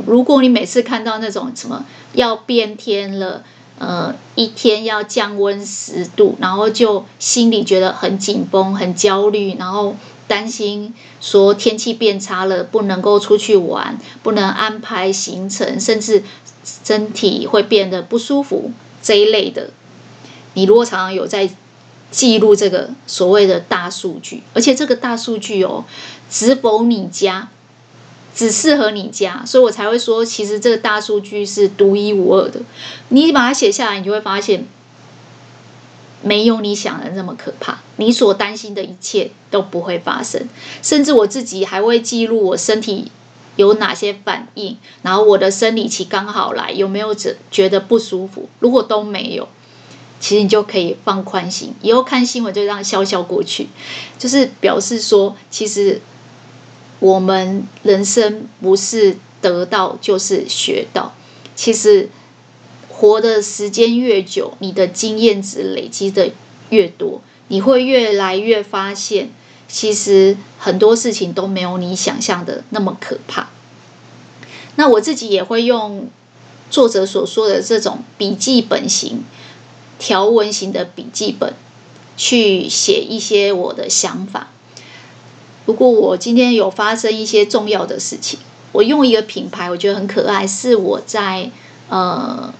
如果你每次看到那种什么要变天了，呃，一天要降温十度，然后就心里觉得很紧绷、很焦虑，然后担心说天气变差了，不能够出去玩，不能安排行程，甚至。身体会变得不舒服这一类的，你如果常常有在记录这个所谓的大数据，而且这个大数据哦，只否你家，只适合你家，所以我才会说，其实这个大数据是独一无二的。你把它写下来，你就会发现，没有你想的那么可怕，你所担心的一切都不会发生，甚至我自己还会记录我身体。有哪些反应？然后我的生理期刚好来，有没有觉觉得不舒服？如果都没有，其实你就可以放宽心，以后看新闻就这样笑笑过去，就是表示说，其实我们人生不是得到就是学到。其实活的时间越久，你的经验值累积的越多，你会越来越发现。其实很多事情都没有你想象的那么可怕。那我自己也会用作者所说的这种笔记本型、条文型的笔记本去写一些我的想法。如果我今天有发生一些重要的事情，我用一个品牌，我觉得很可爱，是我在呃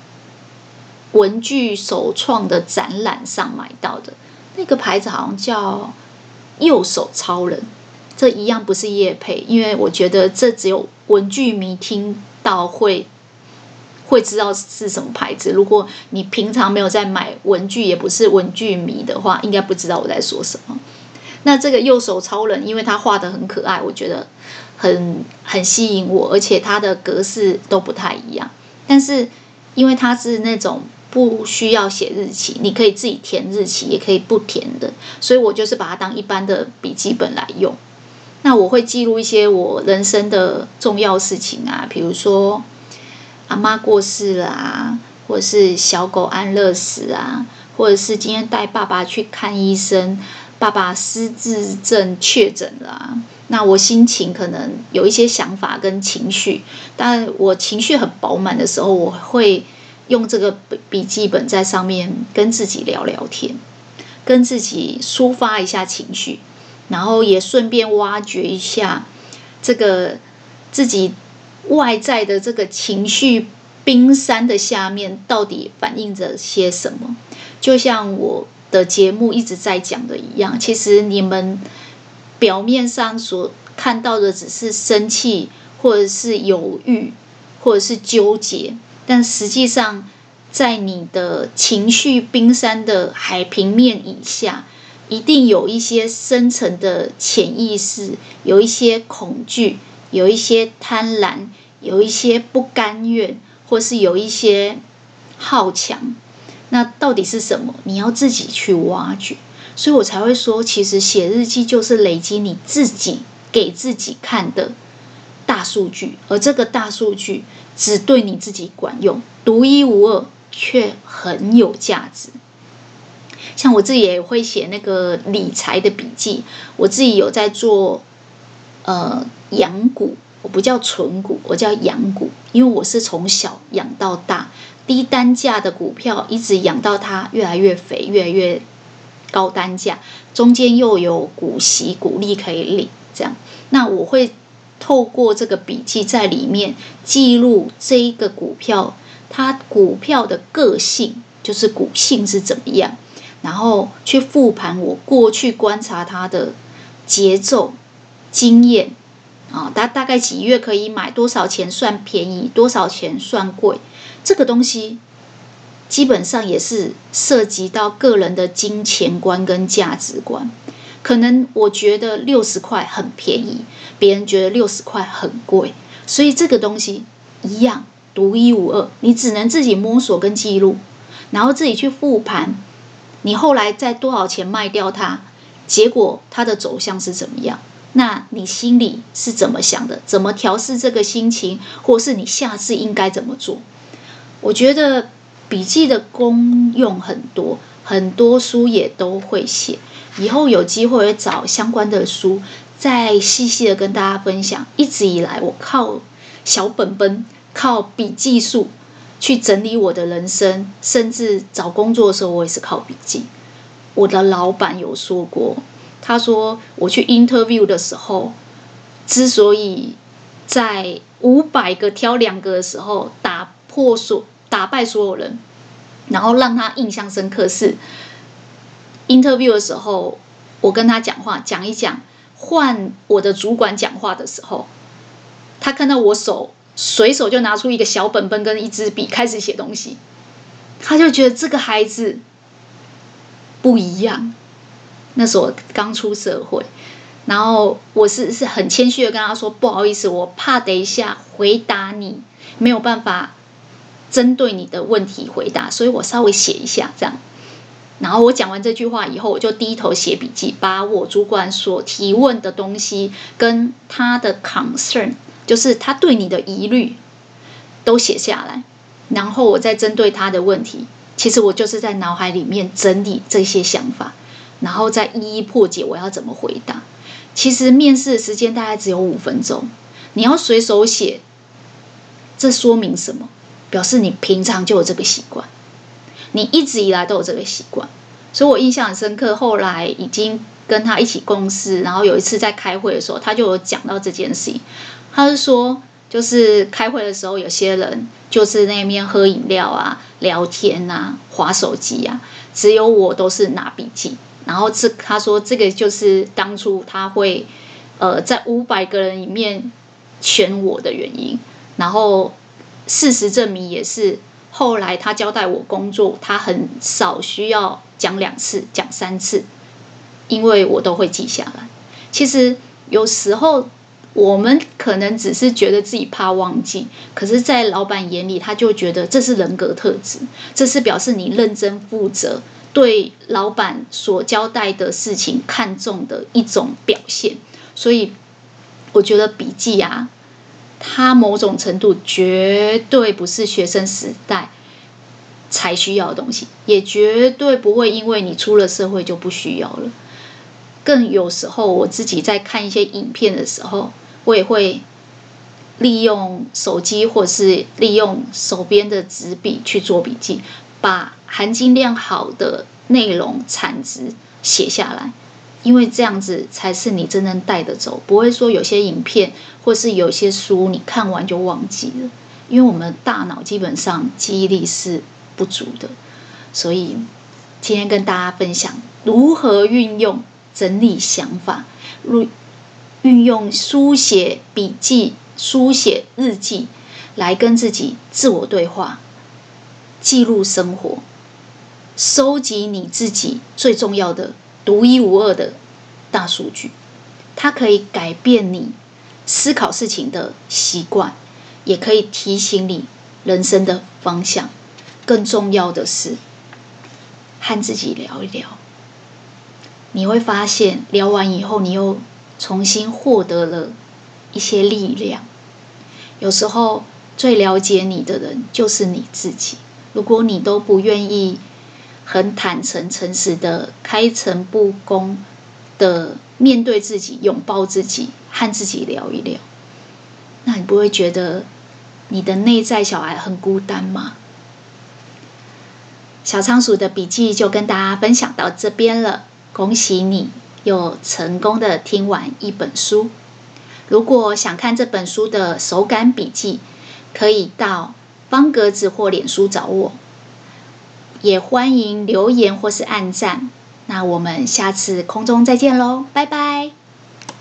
文具首创的展览上买到的。那个牌子好像叫。右手超人，这一样不是叶配，因为我觉得这只有文具迷听到会会知道是什么牌子。如果你平常没有在买文具，也不是文具迷的话，应该不知道我在说什么。那这个右手超人，因为他画得很可爱，我觉得很很吸引我，而且它的格式都不太一样。但是因为它是那种。不需要写日期，你可以自己填日期，也可以不填的。所以我就是把它当一般的笔记本来用。那我会记录一些我人生的重要事情啊，比如说阿妈过世啦，或者是小狗安乐死啊，或者是今天带爸爸去看医生，爸爸失智症确诊了。那我心情可能有一些想法跟情绪，但我情绪很饱满的时候，我会。用这个笔记本在上面跟自己聊聊天，跟自己抒发一下情绪，然后也顺便挖掘一下这个自己外在的这个情绪冰山的下面到底反映着些什么。就像我的节目一直在讲的一样，其实你们表面上所看到的只是生气，或者是犹豫，或者是纠结，但实际上，在你的情绪冰山的海平面以下，一定有一些深层的潜意识，有一些恐惧，有一些贪婪，有一些不甘愿，或是有一些好强。那到底是什么？你要自己去挖掘。所以我才会说，其实写日记就是累积你自己给自己看的大数据，而这个大数据只对你自己管用，独一无二，却很有价值。像我自己也会写那个理财的笔记，我自己有在做呃养股，我不叫存股，我叫养股，因为我是从小养到大。低单价的股票一直养到它越来越肥，越来越高单价，中间又有股息、股利可以领，这样。那我会透过这个笔记在里面记录这一个股票，它股票的个性，就是股性是怎么样，然后去复盘我过去观察它的节奏、经验啊，大大概几月可以买，多少钱算便宜，多少钱算贵。这个东西基本上也是涉及到个人的金钱观跟价值观。可能我觉得六十块很便宜，别人觉得六十块很贵，所以这个东西一样独一无二，你只能自己摸索跟记录，然后自己去复盘，你后来在多少钱卖掉它，结果它的走向是怎么样？那你心里是怎么想的？怎么调试这个心情，或是你下次应该怎么做？我觉得笔记的功用很多，很多书也都会写。以后有机会会找相关的书，再细细的跟大家分享。一直以来，我靠小本本、靠笔记术去整理我的人生，甚至找工作的时候，我也是靠笔记。我的老板有说过，他说我去 interview 的时候，之所以在五百个挑两个的时候打。破所打败所有人，然后让他印象深刻是 interview 的时候，我跟他讲话讲一讲，换我的主管讲话的时候，他看到我手随手就拿出一个小本本跟一支笔开始写东西，他就觉得这个孩子不一样。那时候我刚出社会，然后我是是很谦虚的跟他说：“不好意思，我怕等一下回答你没有办法。”针对你的问题回答，所以我稍微写一下这样。然后我讲完这句话以后，我就低头写笔记，把我主管所提问的东西跟他的 concern，就是他对你的疑虑，都写下来。然后我再针对他的问题，其实我就是在脑海里面整理这些想法，然后再一一破解我要怎么回答。其实面试的时间大概只有五分钟，你要随手写，这说明什么？表示你平常就有这个习惯，你一直以来都有这个习惯，所以我印象很深刻。后来已经跟他一起共事，然后有一次在开会的时候，他就有讲到这件事情。他是说，就是开会的时候，有些人就是那边喝饮料啊、聊天啊、划手机啊，只有我都是拿笔记。然后这他说这个就是当初他会呃在五百个人里面选我的原因，然后。事实证明也是，后来他交代我工作，他很少需要讲两次、讲三次，因为我都会记下来。其实有时候我们可能只是觉得自己怕忘记，可是，在老板眼里，他就觉得这是人格特质，这是表示你认真负责，对老板所交代的事情看重的一种表现。所以，我觉得笔记啊。它某种程度绝对不是学生时代才需要的东西，也绝对不会因为你出了社会就不需要了。更有时候，我自己在看一些影片的时候，我也会利用手机或是利用手边的纸笔去做笔记，把含金量好的内容产值写下来。因为这样子才是你真正带得走，不会说有些影片或是有些书你看完就忘记了。因为我们大脑基本上记忆力是不足的，所以今天跟大家分享如何运用整理想法，运运用书写笔记、书写日记来跟自己自我对话，记录生活，收集你自己最重要的、独一无二的大数据。它可以改变你思考事情的习惯，也可以提醒你人生的方向。更重要的是，和自己聊一聊，你会发现聊完以后，你又重新获得了一些力量。有时候最了解你的人就是你自己。如果你都不愿意很坦诚、诚实的、开诚布公的面对自己、拥抱自己、和自己聊一聊，那你不会觉得你的内在小孩很孤单吗？小仓鼠的笔记就跟大家分享到这边了，恭喜你又成功的听完一本书。如果想看这本书的手感笔记，可以到方格子或脸书找我，也欢迎留言或是按赞。那我们下次空中再见喽，拜拜。